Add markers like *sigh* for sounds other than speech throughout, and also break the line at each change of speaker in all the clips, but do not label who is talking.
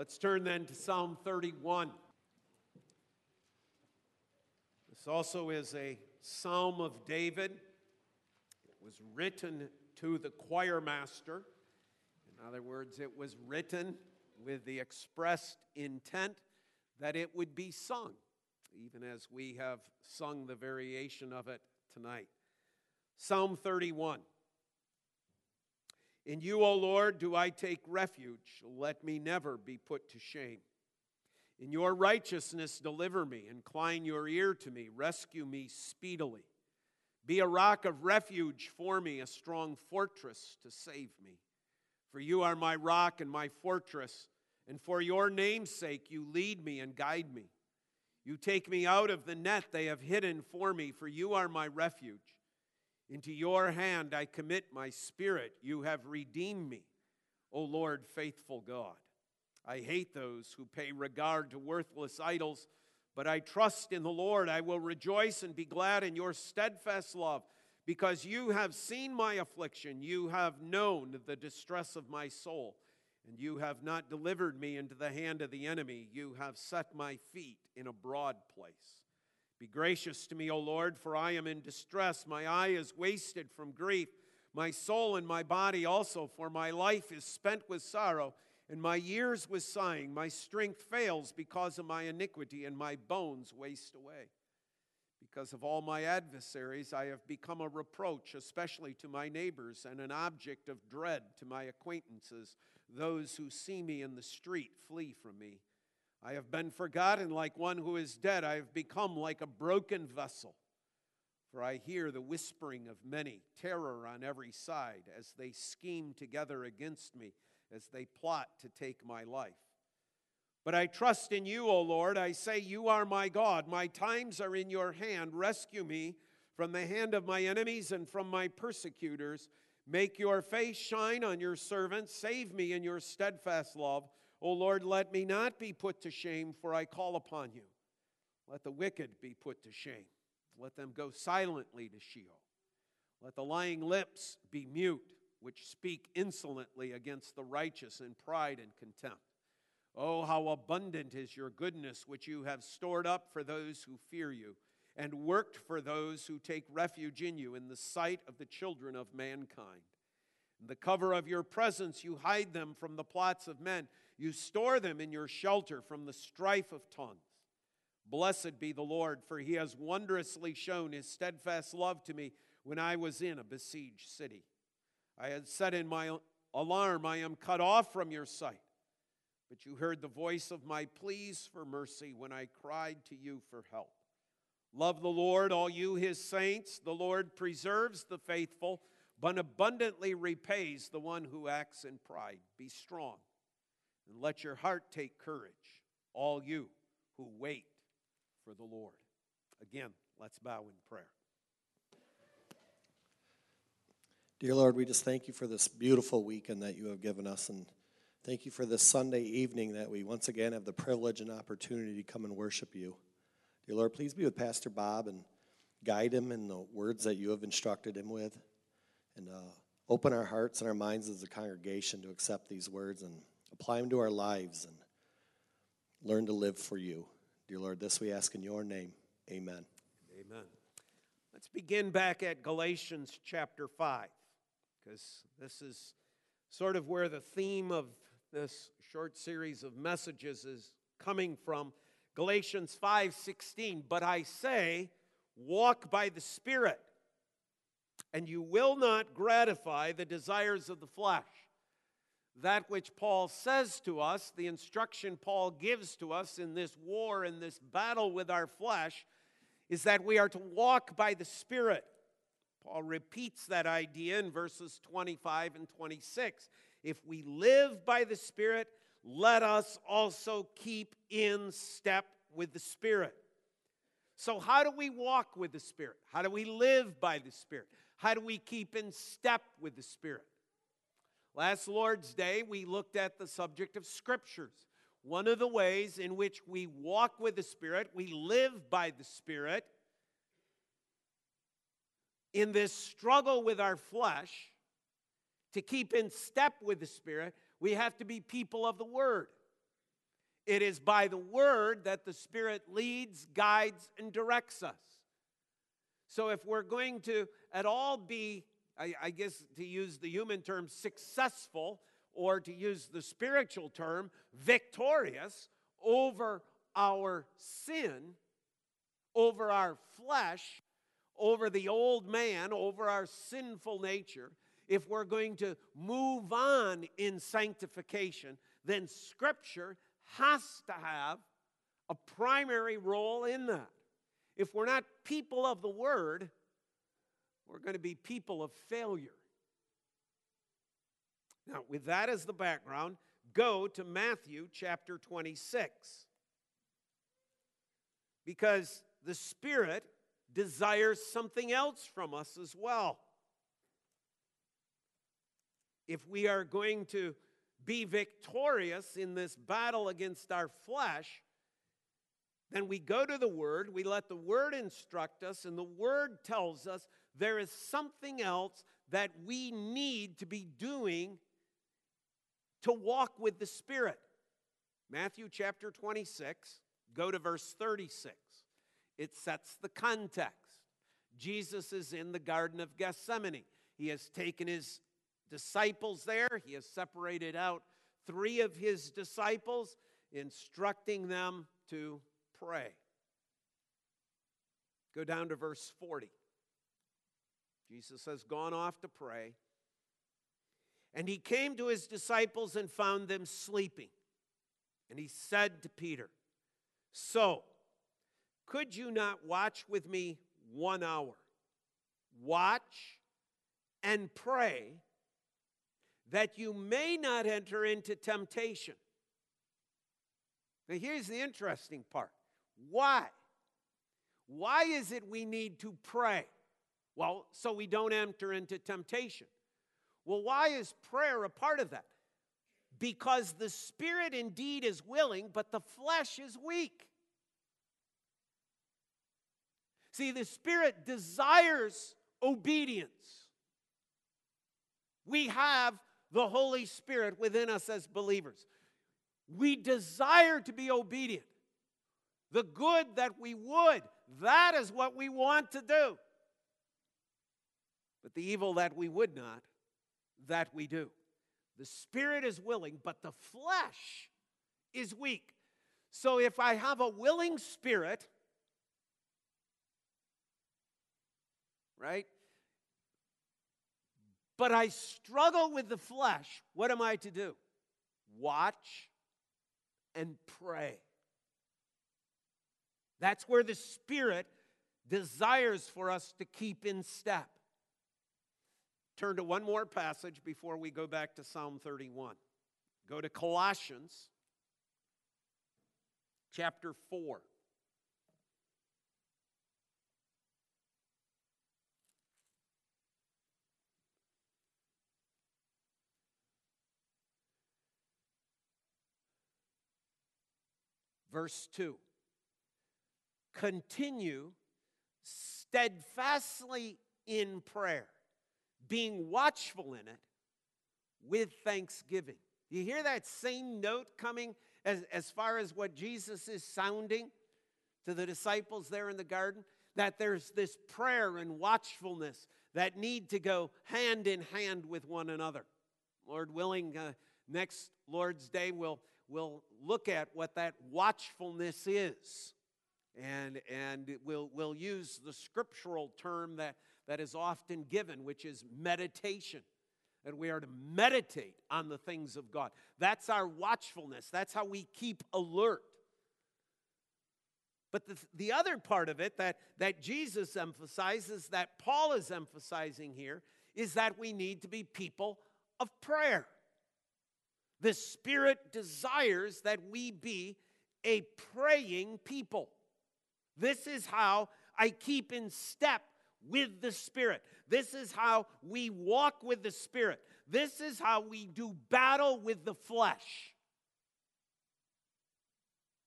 Let's turn then to Psalm 31. This also is a psalm of David. It was written to the choir master. In other words, it was written with the expressed intent that it would be sung, even as we have sung the variation of it tonight. Psalm 31. In you, O Lord, do I take refuge. Let me never be put to shame. In your righteousness, deliver me. Incline your ear to me. Rescue me speedily. Be a rock of refuge for me, a strong fortress to save me. For you are my rock and my fortress, and for your name's sake you lead me and guide me. You take me out of the net they have hidden for me, for you are my refuge. Into your hand I commit my spirit. You have redeemed me, O Lord, faithful God. I hate those who pay regard to worthless idols, but I trust in the Lord. I will rejoice and be glad in your steadfast love, because you have seen my affliction. You have known the distress of my soul, and you have not delivered me into the hand of the enemy. You have set my feet in a broad place. Be gracious to me, O Lord, for I am in distress. My eye is wasted from grief, my soul and my body also, for my life is spent with sorrow, and my years with sighing. My strength fails because of my iniquity, and my bones waste away. Because of all my adversaries, I have become a reproach, especially to my neighbors, and an object of dread to my acquaintances. Those who see me in the street flee from me. I have been forgotten like one who is dead. I have become like a broken vessel. For I hear the whispering of many, terror on every side, as they scheme together against me, as they plot to take my life. But I trust in you, O Lord. I say, You are my God. My times are in your hand. Rescue me from the hand of my enemies and from my persecutors. Make your face shine on your servant. Save me in your steadfast love. O Lord, let me not be put to shame, for I call upon you. Let the wicked be put to shame. Let them go silently to Sheol. Let the lying lips be mute, which speak insolently against the righteous in pride and contempt. Oh, how abundant is your goodness, which you have stored up for those who fear you, and worked for those who take refuge in you in the sight of the children of mankind. In the cover of your presence, you hide them from the plots of men. You store them in your shelter from the strife of tongues. Blessed be the Lord, for he has wondrously shown his steadfast love to me when I was in a besieged city. I had said in my alarm, I am cut off from your sight. But you heard the voice of my pleas for mercy when I cried to you for help. Love the Lord, all you his saints. The Lord preserves the faithful, but abundantly repays the one who acts in pride. Be strong and let your heart take courage, all you who wait for the Lord. Again, let's bow in prayer.
Dear Lord, we just thank you for this beautiful weekend that you have given us. And thank you for this Sunday evening that we once again have the privilege and opportunity to come and worship you. Dear Lord, please be with Pastor Bob and guide him in the words that you have instructed him with. And uh, open our hearts and our minds as a congregation to accept these words and apply them to our lives, and learn to live for you. Dear Lord, this we ask in your name. Amen.
Amen. Let's begin back at Galatians chapter 5, because this is sort of where the theme of this short series of messages is coming from. Galatians 5:16, but I say, walk by the Spirit, and you will not gratify the desires of the flesh that which Paul says to us, the instruction Paul gives to us in this war, in this battle with our flesh, is that we are to walk by the Spirit. Paul repeats that idea in verses 25 and 26. If we live by the Spirit, let us also keep in step with the Spirit. So, how do we walk with the Spirit? How do we live by the Spirit? How do we keep in step with the Spirit? Last Lord's Day, we looked at the subject of scriptures. One of the ways in which we walk with the Spirit, we live by the Spirit, in this struggle with our flesh, to keep in step with the Spirit, we have to be people of the Word. It is by the word that the Spirit leads, guides, and directs us. So if we're going to at all be, I, I guess to use the human term, successful, or to use the spiritual term, victorious over our sin, over our flesh, over the old man, over our sinful nature, if we're going to move on in sanctification, then Scripture has to have a primary role in that. If we're not people of the Word, we're going to be people of failure. Now, with that as the background, go to Matthew chapter 26. Because the Spirit desires something else from us as well. If we are going to be victorious in this battle against our flesh, then we go to the Word, we let the Word instruct us, and the Word tells us there is something else that we need to be doing to walk with the Spirit. Matthew chapter 26, go to verse 36 it sets the context. Jesus is in the Garden of Gethsemane. He has taken his disciples there, he has separated out three of his disciples, instructing them to pray. Go down to verse 40. Jesus has gone off to pray. And he came to his disciples and found them sleeping. And he said to Peter, So, could you not watch with me one hour? Watch and pray that you may not enter into temptation. Now, here's the interesting part. Why? Why is it we need to pray? Well, so we don't enter into temptation. Well, why is prayer a part of that? Because the spirit indeed is willing, but the flesh is weak. See, the Spirit desires obedience. We have the Holy Spirit within us as believers. We desire to be obedient. The good that we would, that is what we want to do. But the evil that we would not, that we do. The spirit is willing, but the flesh is weak. So if I have a willing spirit, right? But I struggle with the flesh. What am I to do? Watch and pray. That's where the Spirit desires for us to keep in step. Turn to one more passage before we go back to Psalm 31. Go to Colossians chapter 4. Verse 2 Continue steadfastly in prayer, being watchful in it with thanksgiving. You hear that same note coming as, as far as what Jesus is sounding to the disciples there in the garden? That there's this prayer and watchfulness that need to go hand in hand with one another. Lord willing, uh, next Lord's Day, we'll, we'll look at what that watchfulness is. And, and we'll, we'll use the scriptural term that, that is often given, which is meditation. That we are to meditate on the things of God. That's our watchfulness. That's how we keep alert. But the, the other part of it that, that Jesus emphasizes, that Paul is emphasizing here, is that we need to be people of prayer. The Spirit desires that we be a praying people. This is how I keep in step with the Spirit. This is how we walk with the Spirit. This is how we do battle with the flesh.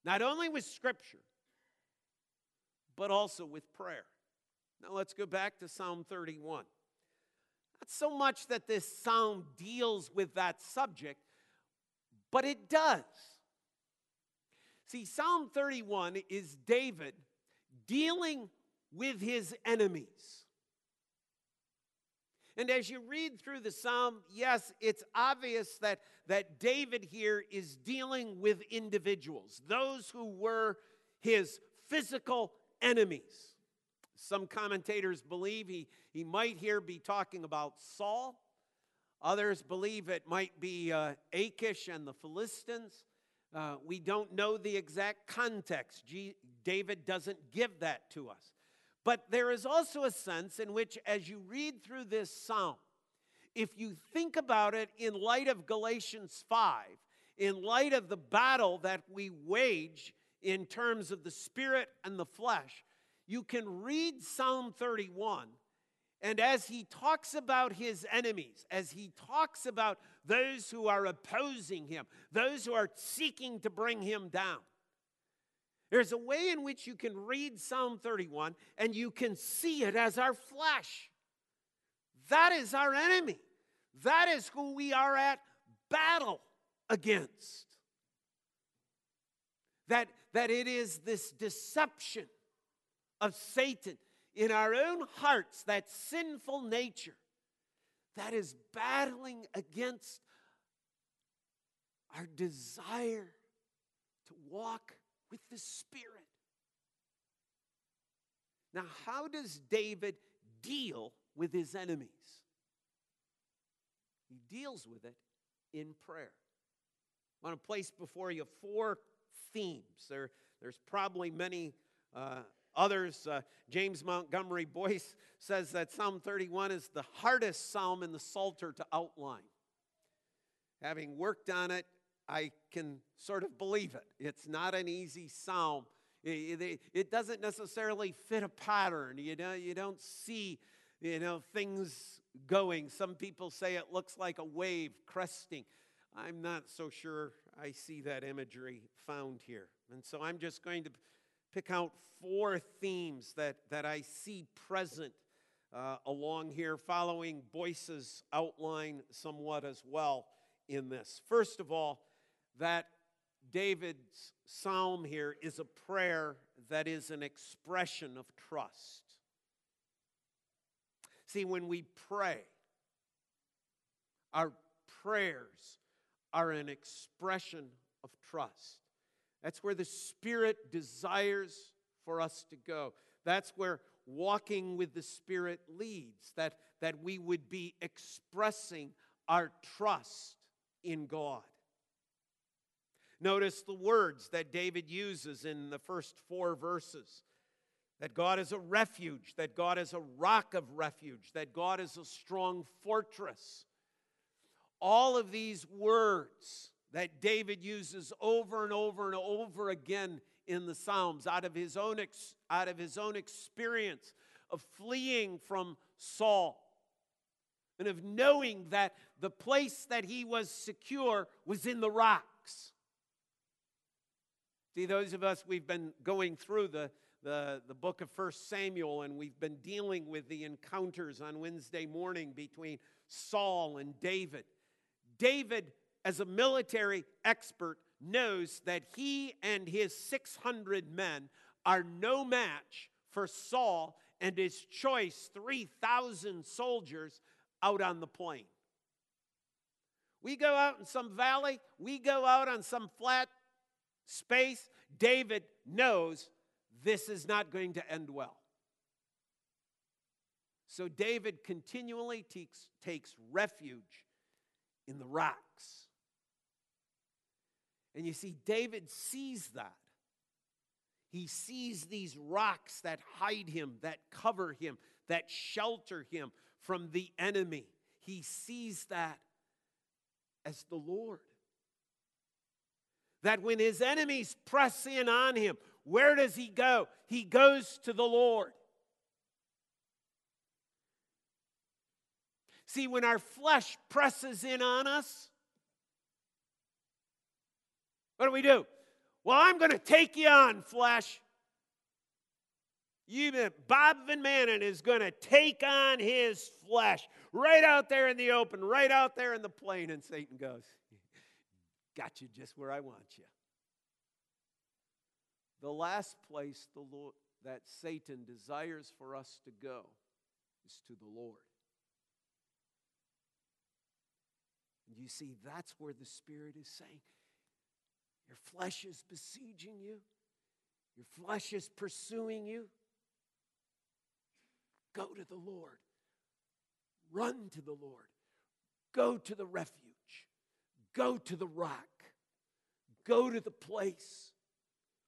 Not only with Scripture, but also with prayer. Now let's go back to Psalm 31. Not so much that this psalm deals with that subject, but it does. See, Psalm 31 is David dealing with his enemies. And as you read through the psalm, yes, it's obvious that, that David here is dealing with individuals, those who were his physical enemies. Some commentators believe he, he might here be talking about Saul. Others believe it might be uh, Achish and the Philistines. Uh, we don't know the exact context. G- David doesn't give that to us. But there is also a sense in which, as you read through this psalm, if you think about it in light of Galatians 5, in light of the battle that we wage in terms of the spirit and the flesh, you can read Psalm 31. And as he talks about his enemies, as he talks about those who are opposing him, those who are seeking to bring him down, there's a way in which you can read Psalm 31 and you can see it as our flesh. That is our enemy. That is who we are at battle against. That, that it is this deception of Satan in our own hearts, that sinful nature, that is battling against our desire to walk with the Spirit. Now, how does David deal with his enemies? He deals with it in prayer. I want to place before you four themes. There, there's probably many uh, others. Uh, James Montgomery Boice *laughs* says that Psalm 31 is the hardest psalm in the Psalter to outline. Having worked on it I can sort of believe it. It's not an easy psalm. It, it, doesn't necessarily fit a pattern. You know, you don't see, you know, things going. Some people say it looks like a wave cresting. I'm not so sure I see that imagery found here. And so I'm just going to pick out four themes that, that I see present uh, along here, following Boice's outline somewhat as well in this. First of all, that David's psalm here is a prayer that is an expression of trust. See, when we pray, our prayers are an expression of trust. That's where the Spirit desires for us to go. That's where walking with the Spirit leads, that, that we would be expressing our trust in God. Notice the words that David uses in the first four verses that God is a refuge, that God is a rock of refuge, that God is a strong fortress. All of these words that David uses over and over and over again in the Psalms out of his own, ex, out of his own experience of fleeing from Saul and of knowing that the place that he was secure was in the rocks. See, those of us, we've been going through the, the, the book of First Samuel, and we've been dealing with the encounters on Wednesday morning between Saul and David. David, as a military expert, knows that he and his 600 men are no match for Saul and his choice 3,000 soldiers out on the plain. We go out in some valley, we go out on some flat space, David knows this is not going to end well. So David continually takes, takes refuge in the rocks. And you see, David sees that. He sees these rocks that hide him, that cover him, that shelter him from the enemy. He sees that as the Lord that when his enemies press in on him, where does he go? He goes to the Lord. See, when our flesh presses in on us, what do we do? Well, I'm going to take you on, flesh. You, Bob Van Manen is going to take on his flesh right out there in the open, right out there in the plain. And Satan goes, Got you just where I want you. The last place the Lord, that Satan desires for us to go is to the Lord. You see, that's where the Spirit is saying, Your flesh is besieging you, your flesh is pursuing you. Go to the Lord. Run to the Lord. Go to the refuge. Go to the rock. Go to the place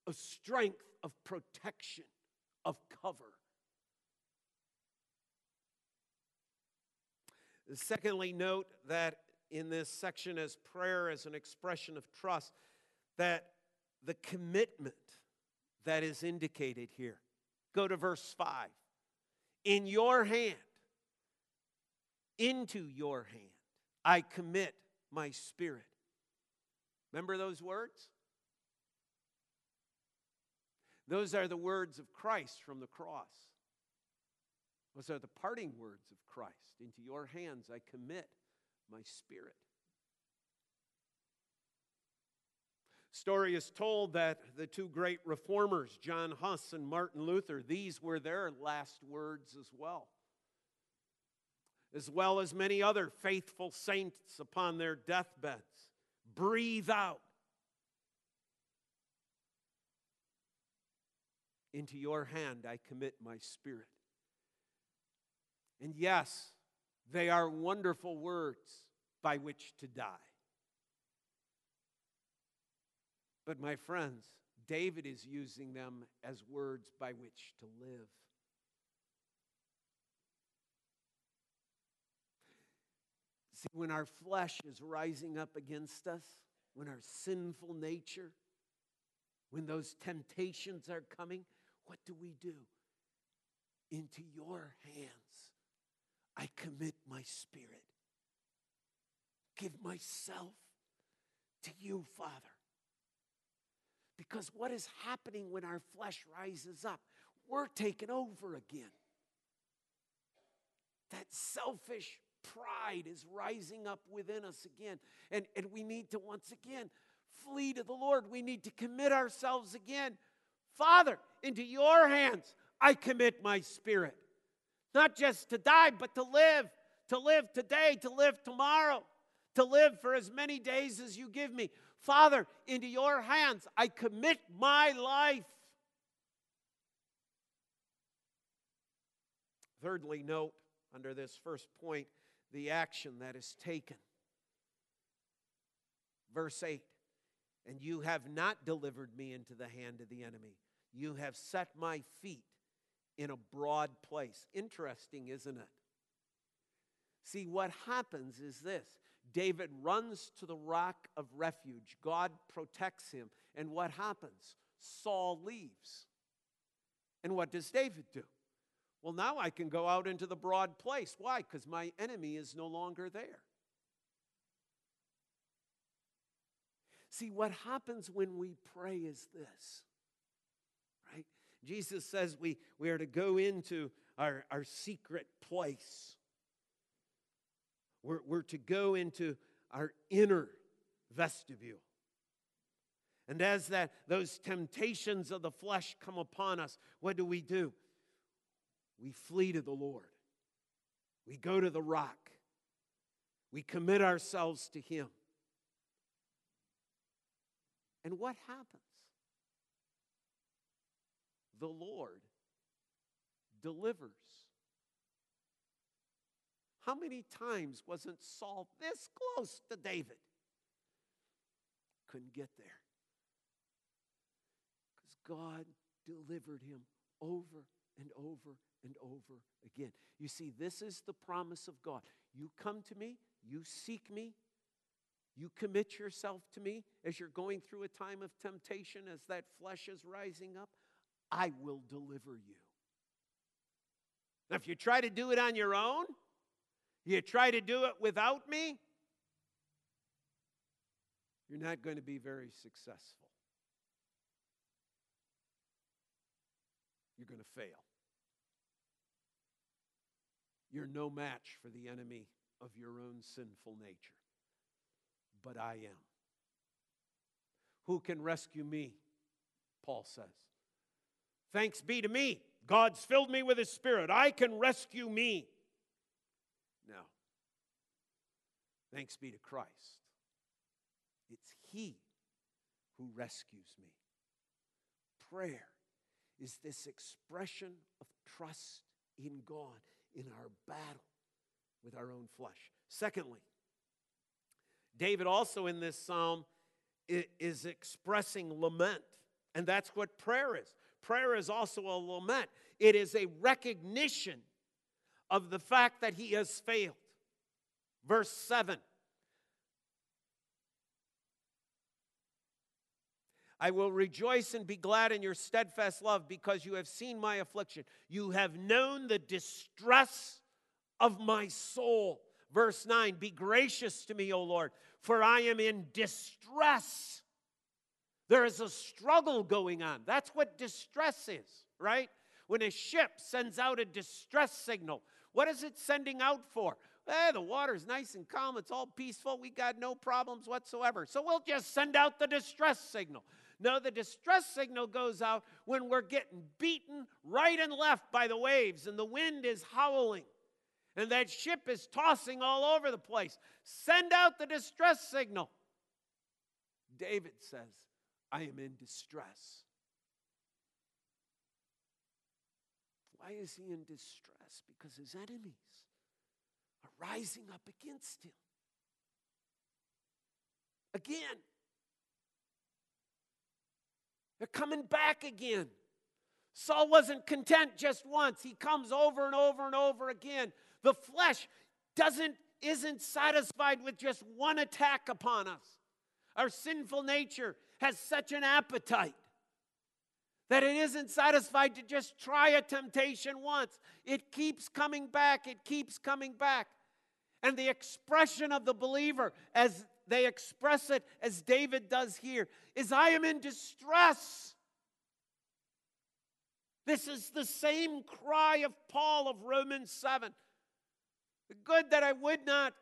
of strength, of protection, of cover. Secondly, note that in this section as prayer as an expression of trust, that the commitment that is indicated here. Go to verse 5. In your hand, into your hand, I commit my spirit. Remember those words? Those are the words of Christ from the cross. Those are the parting words of Christ. Into your hands I commit my spirit. Story is told that the two great reformers, John Huss and Martin Luther, these were their last words as well. As well as many other faithful saints upon their deathbeds. Breathe out. Into your hand I commit my spirit. And yes, they are wonderful words by which to die. But my friends, David is using them as words by which to live. See, when our flesh is rising up against us, when our sinful nature, when those temptations are coming, what do we do? Into your hands I commit my spirit. Give myself to you, Father. Because what is happening when our flesh rises up? We're taken over again. That selfish pride is rising up within us again. And, and we need to once again flee to the Lord. We need to commit ourselves again. Father, into your hands I commit my spirit. Not just to die, but to live, to live today, to live tomorrow, to live for as many days as you give me. Father, into your hands I commit my life. Thirdly, note under this first point the action that is taken. Verse 8 And you have not delivered me into the hand of the enemy, you have set my feet in a broad place. Interesting, isn't it? See, what happens is this David runs to the rock of refuge, God protects him. And what happens? Saul leaves. And what does David do? Well, now I can go out into the broad place. Why? Because my enemy is no longer there. See, what happens when we pray is this right? Jesus says we, we are to go into our, our secret place. We're, we're to go into our inner vestibule. And as that those temptations of the flesh come upon us, what do we do? We flee to the Lord. We go to the rock. We commit ourselves to Him. And what happens? the Lord delivers. How many times wasn't Saul this close to David? Couldn't get there. Because God delivered him over and over and over again. You see, this is the promise of God. You come to me, you seek me, you commit yourself to me as you're going through a time of temptation, as that flesh is rising up. I will deliver you. Now, if you try to do it on your own, you try to do it without me, you're not going to be very successful. You're going to fail. You're no match for the enemy of your own sinful nature. But I am. Who can rescue me? Paul says. Thanks be to me. God's filled me with His Spirit. I can rescue me. No. Thanks be to Christ. It's He who rescues me. Prayer is this expression of trust in God in our battle with our own flesh. Secondly, David also in this psalm is expressing lament, and that's what prayer is. Prayer is also a lament, it is a recognition of the fact that he has failed. Verse 7 I will rejoice and be glad in your steadfast love because you have seen my affliction. You have known the distress of my soul. Verse 9 Be gracious to me, O Lord, for I am in distress. There is a struggle going on. That's what distress is, right? When a ship sends out a distress signal, what is it sending out for? Eh, the water's nice and calm. It's all peaceful. We got no problems whatsoever. So we'll just send out the distress signal. No, the distress signal goes out when we're getting beaten right and left by the waves and the wind is howling and that ship is tossing all over the place. Send out the distress signal. David says, I am in distress. Why is he in distress? Because his enemies rising up against him. Again, they're coming back again. Saul wasn't content just once. He comes over and over and over again. The flesh doesn't isn't satisfied with just one attack upon us. Our sinful nature has such an appetite that it isn't satisfied to just try a temptation once. It keeps coming back, it keeps coming back. And the expression of the believer as they express it as David does here is I am in distress. This is the same cry of Paul of Romans 7. The good that I would not,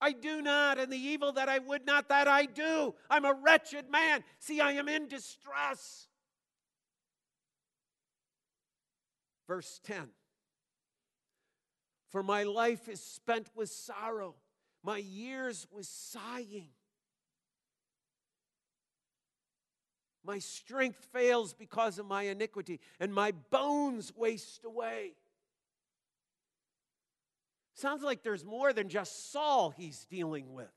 I do not, and the evil that I would not, that I do. I'm a wretched man. See, I am in distress. Verse 10 For my life is spent with sorrow my years with sighing. My strength fails because of my iniquity, and my bones waste away. Sounds like there's more than just Saul he's dealing with.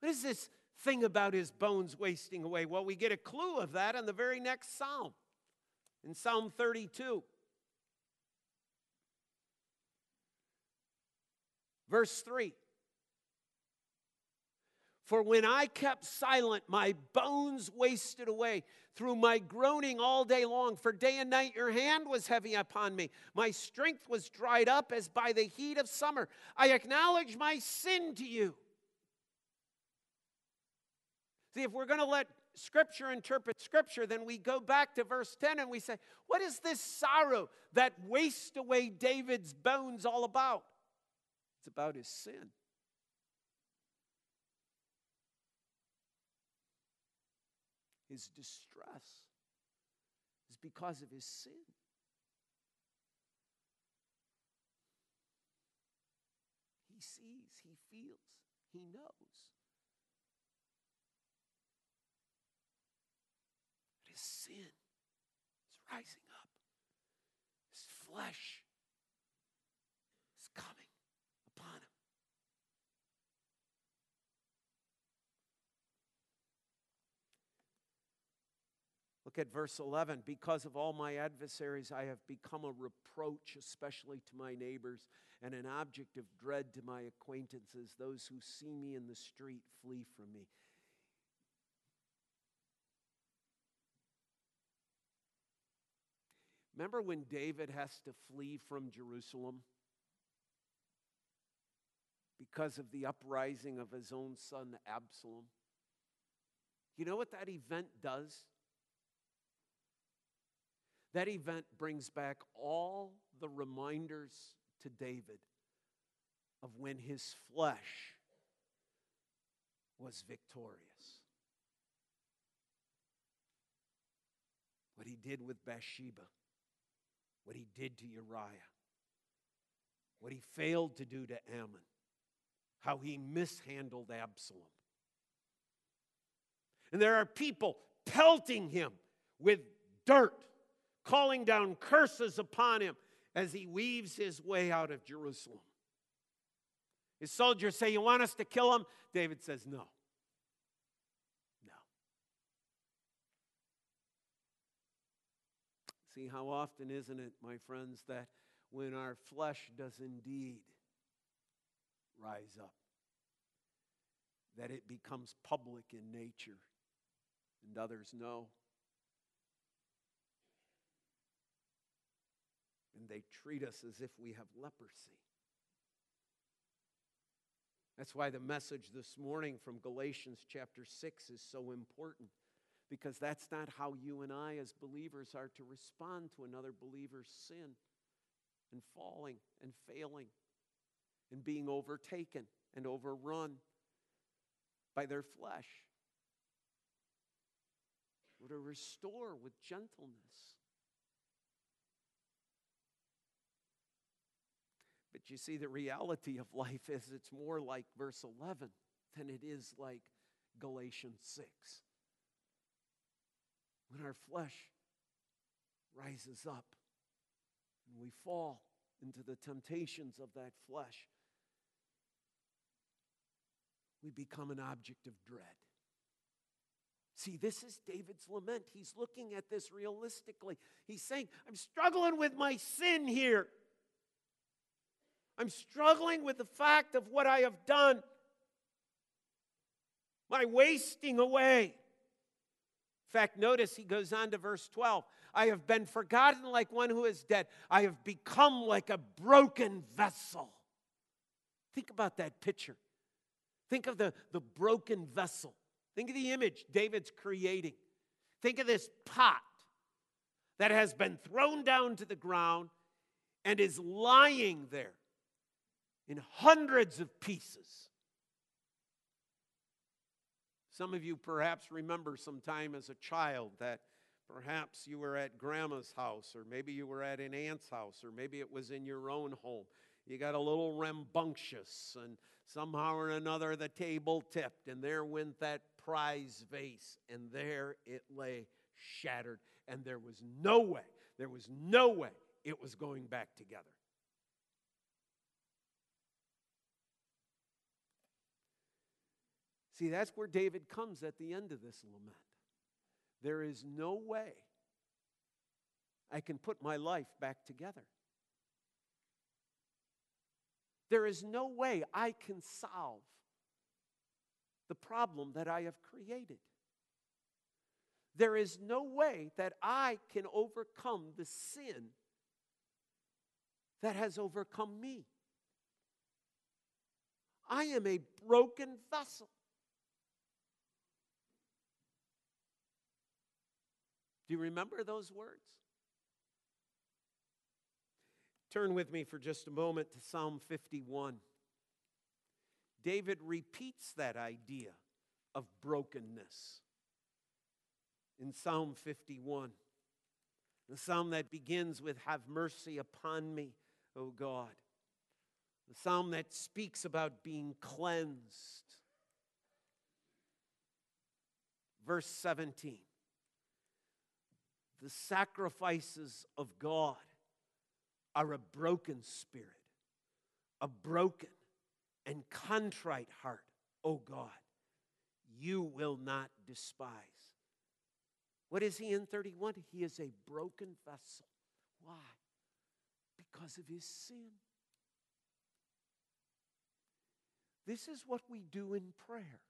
What is this thing about his bones wasting away? Well, we get a clue of that in the very next psalm, in Psalm 32. Verse 3 For when I kept silent, my bones wasted away through my groaning all day long. For day and night your hand was heavy upon me. My strength was dried up as by the heat of summer. I acknowledge my sin to you. See, if we're going to let Scripture interpret Scripture, then we go back to verse 10 and we say, What is this sorrow that waste away David's bones all about? It's about his sin. His distress is because of his sin. He sees, he feels, he knows. But his sin is rising up. His flesh Look at verse 11. Because of all my adversaries, I have become a reproach, especially to my neighbors, and an object of dread to my acquaintances. Those who see me in the street flee from me. Remember when David has to flee from Jerusalem because of the uprising of his own son Absalom? You know what that event does? That event brings back all the reminders to David of when his flesh was victorious. What he did with Bathsheba, what he did to Uriah, what he failed to do to Ammon, how he mishandled Absalom. And there are people pelting him with dirt, calling down curses upon him as he weaves his way out of Jerusalem. His soldiers say, You want us to kill him? David says, No. No. See, how often, isn't it, my friends, that when our flesh does indeed rise up, that it becomes public in nature and others know? And they treat us as if we have leprosy. That's why the message this morning from Galatians chapter 6 is so important because that's not how you and I, as believers, are to respond to another believer's sin and falling and failing and being overtaken and overrun by their flesh. We're to restore with gentleness You see, the reality of life is it's more like verse 11 than it is like Galatians 6. When our flesh rises up and we fall into the temptations of that flesh, we become an object of dread. See, this is David's lament. He's looking at this realistically. He's saying, I'm struggling with my sin here. I'm struggling with the fact of what I have done, my wasting away. In fact, notice he goes on to verse 12 I have been forgotten like one who is dead, I have become like a broken vessel. Think about that picture. Think of the, the broken vessel. Think of the image David's creating. Think of this pot that has been thrown down to the ground and is lying there in hundreds of pieces. Some of you perhaps remember some time as a child that perhaps you were at grandma's house, or maybe you were at an aunt's house, or maybe it was in your own home. You got a little rambunctious, and somehow or another the table tipped, and there went that prize vase, and there it lay shattered, and there was no way, there was no way it was going back together. See, that's where David comes at the end of this lament. There is no way I can put my life back together. There is no way I can solve the problem that I have created. There is no way that I can overcome the sin that has overcome me. I am a broken vessel. Do you remember those words? Turn with me for just a moment to Psalm 51. David repeats that idea of brokenness in Psalm 51. The psalm that begins with, Have mercy upon me, O God. The psalm that speaks about being cleansed. Verse 17 the sacrifices of God are a broken spirit, a broken and contrite heart, O God, you will not despise. What is he in 31? He is a broken vessel. Why? Because of his sin. This is what we do in prayer.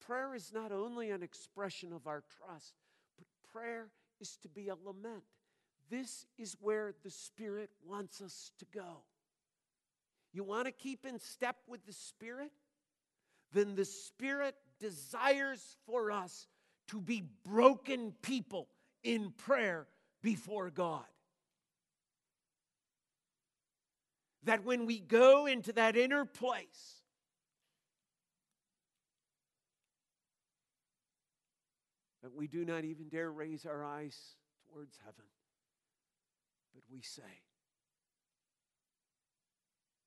Prayer is not only an expression of our trust, but prayer is to be a lament. This is where the Spirit wants us to go. You want to keep in step with the Spirit? Then the Spirit desires for us to be broken people in prayer before God. That when we go into that inner place, that we do not even dare raise our eyes towards heaven. But we say,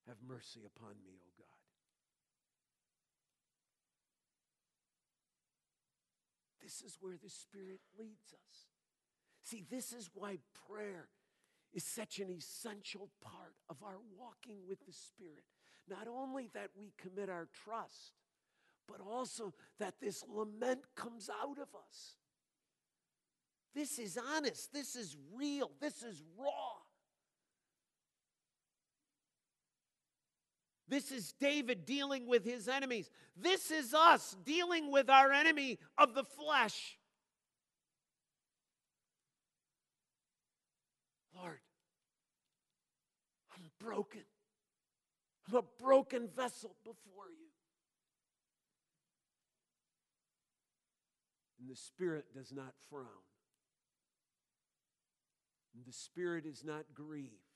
Have mercy upon me, O God. This is where the Spirit leads us. See, this is why prayer is such an essential part of our walking with the Spirit. Not only that we commit our trust, but also that this lament comes out of us. This is honest, this is real, this is raw. This is David dealing with his enemies. This is us dealing with our enemy of the flesh. Lord, I'm broken. I'm a broken vessel before you. The Spirit does not frown. And the Spirit is not grieved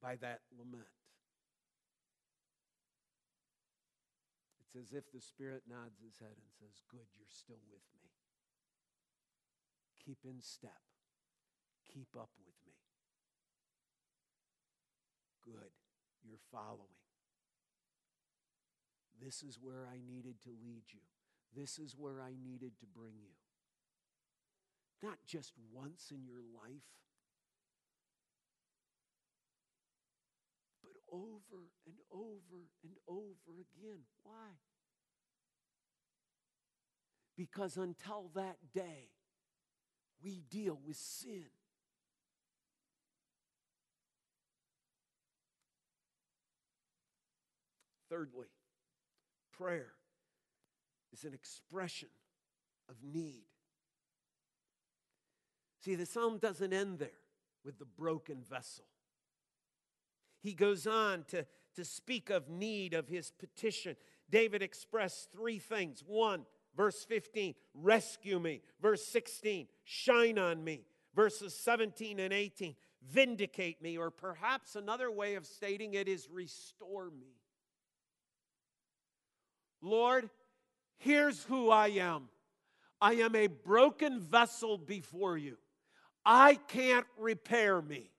by that lament. It's as if the Spirit nods his head and says, Good, you're still with me. Keep in step. Keep up with me. Good, you're following. This is where I needed to lead you. This is where I needed to bring you. Not just once in your life, but over and over and over again. Why? Because until that day, we deal with sin. Thirdly, prayer is an expression of need. See, the psalm doesn't end there with the broken vessel. He goes on to, to speak of need of his petition. David expressed three things. One, verse 15, rescue me. Verse 16, shine on me. Verses 17 and 18, vindicate me. Or perhaps another way of stating it is restore me. Lord, here's who I am I am a broken vessel before you. I can't repair me,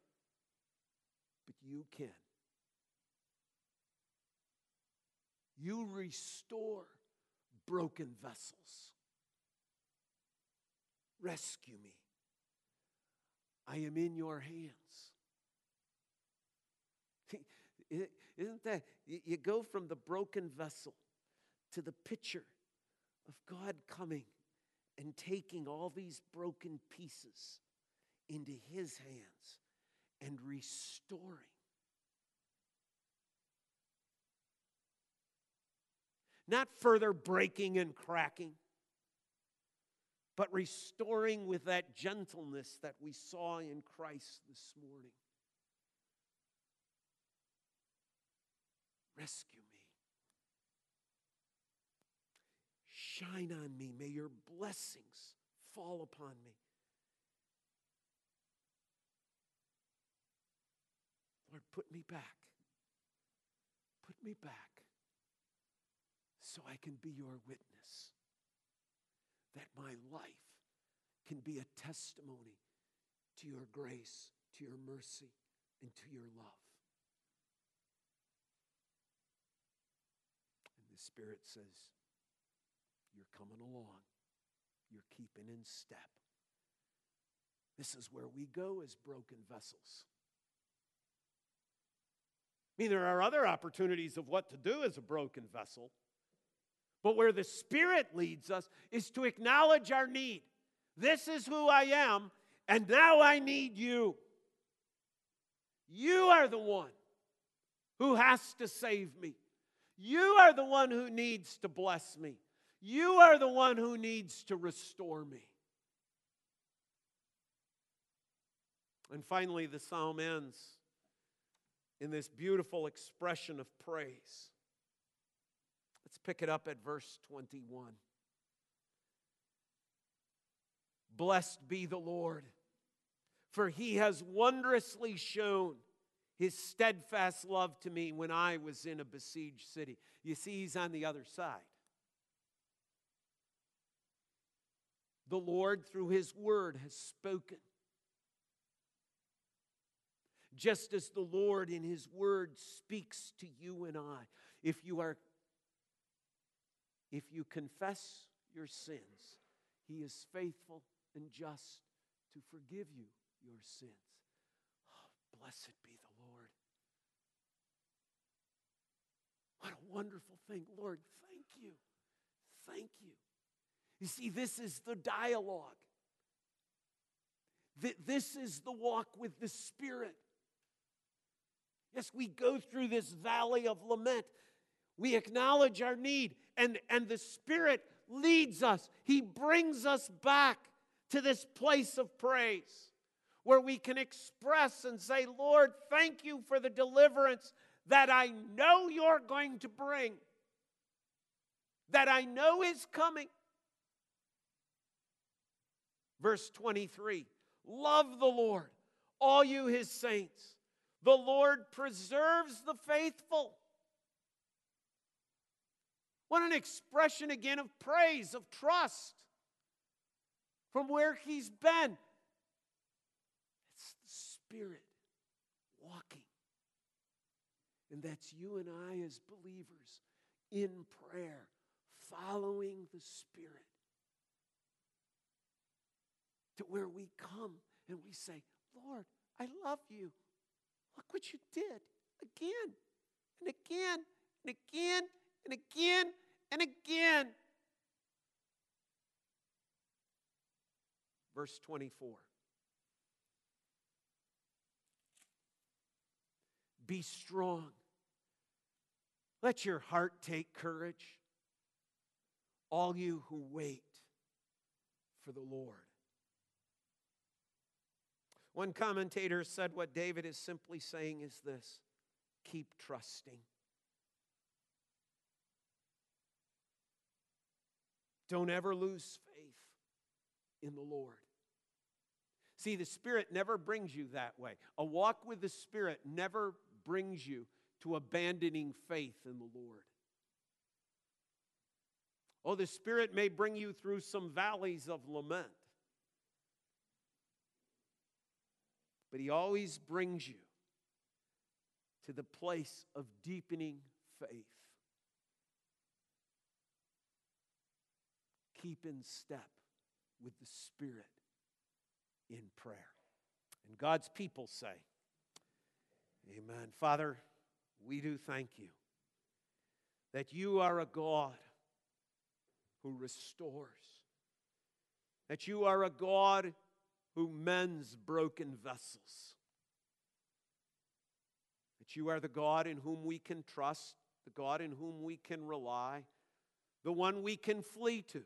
but you can. You restore broken vessels. Rescue me. I am in your hands. *laughs* Isn't that? You go from the broken vessel to the picture of God coming and taking all these broken pieces into his hands and restoring. Not further breaking and cracking, but restoring with that gentleness that we saw in Christ this morning. Rescue me. Shine on me. May your blessings fall upon me. Lord, put me back. Put me back so I can be your witness. That my life can be a testimony to your grace, to your mercy, and to your love. And the Spirit says, You're coming along, you're keeping in step. This is where we go as broken vessels. I mean, there are other opportunities of what to do as a broken vessel. But where the Spirit leads us is to acknowledge our need. This is who I am, and now I need you. You are the one who has to save me. You are the one who needs to bless me. You are the one who needs to restore me. And finally, the psalm ends in this beautiful expression of praise. Let's pick it up at verse 21. Blessed be the Lord, for he has wondrously shown his steadfast love to me when I was in a besieged city. You see, he's on the other side. The Lord, through his word, has spoken just as the Lord in His Word speaks to you and I. If you are, if you confess your sins, He is faithful and just to forgive you your sins. Oh, blessed be the Lord. What a wonderful thing. Lord, thank you. Thank you. You see, this is the dialogue. This is the walk with the Spirit. Yes, we go through this valley of lament. We acknowledge our need, and, and the Spirit leads us. He brings us back to this place of praise where we can express and say, Lord, thank you for the deliverance that I know you're going to bring, that I know is coming. Verse 23 Love the Lord, all you his saints. The Lord preserves the faithful. What an expression again of praise, of trust from where he's been. It's the Spirit walking. And that's you and I as believers in prayer, following the Spirit to where we come and we say, Lord, I love you. Look what you did again and again and again and again and again. Verse 24. Be strong. Let your heart take courage. All you who wait for the Lord. One commentator said what David is simply saying is this keep trusting. Don't ever lose faith in the Lord. See, the Spirit never brings you that way. A walk with the Spirit never brings you to abandoning faith in the Lord. Oh, the Spirit may bring you through some valleys of lament, but He always brings you to the place of deepening faith. Keep in step with the Spirit in prayer. And God's people say, Amen. Father, we do thank you that you are a God who restores, that you are a God who mends broken vessels, that you are the God in whom we can trust, the God in whom we can rely, the one we can flee to.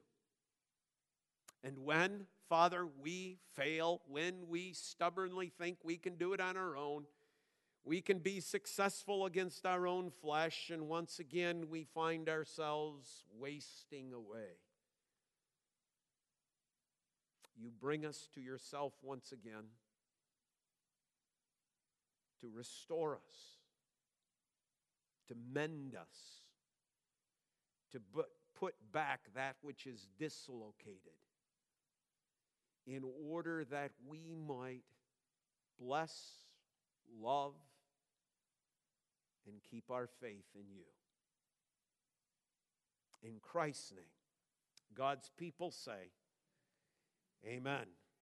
And when, Father, we fail, when we stubbornly think we can do it on our own, we can be successful against our own flesh, and once again we find ourselves wasting away. You bring us to yourself once again to restore us, to mend us, to put back that which is dislocated in order that we might bless, love, and keep our faith in you. In Christ's name, God's people say, Amen.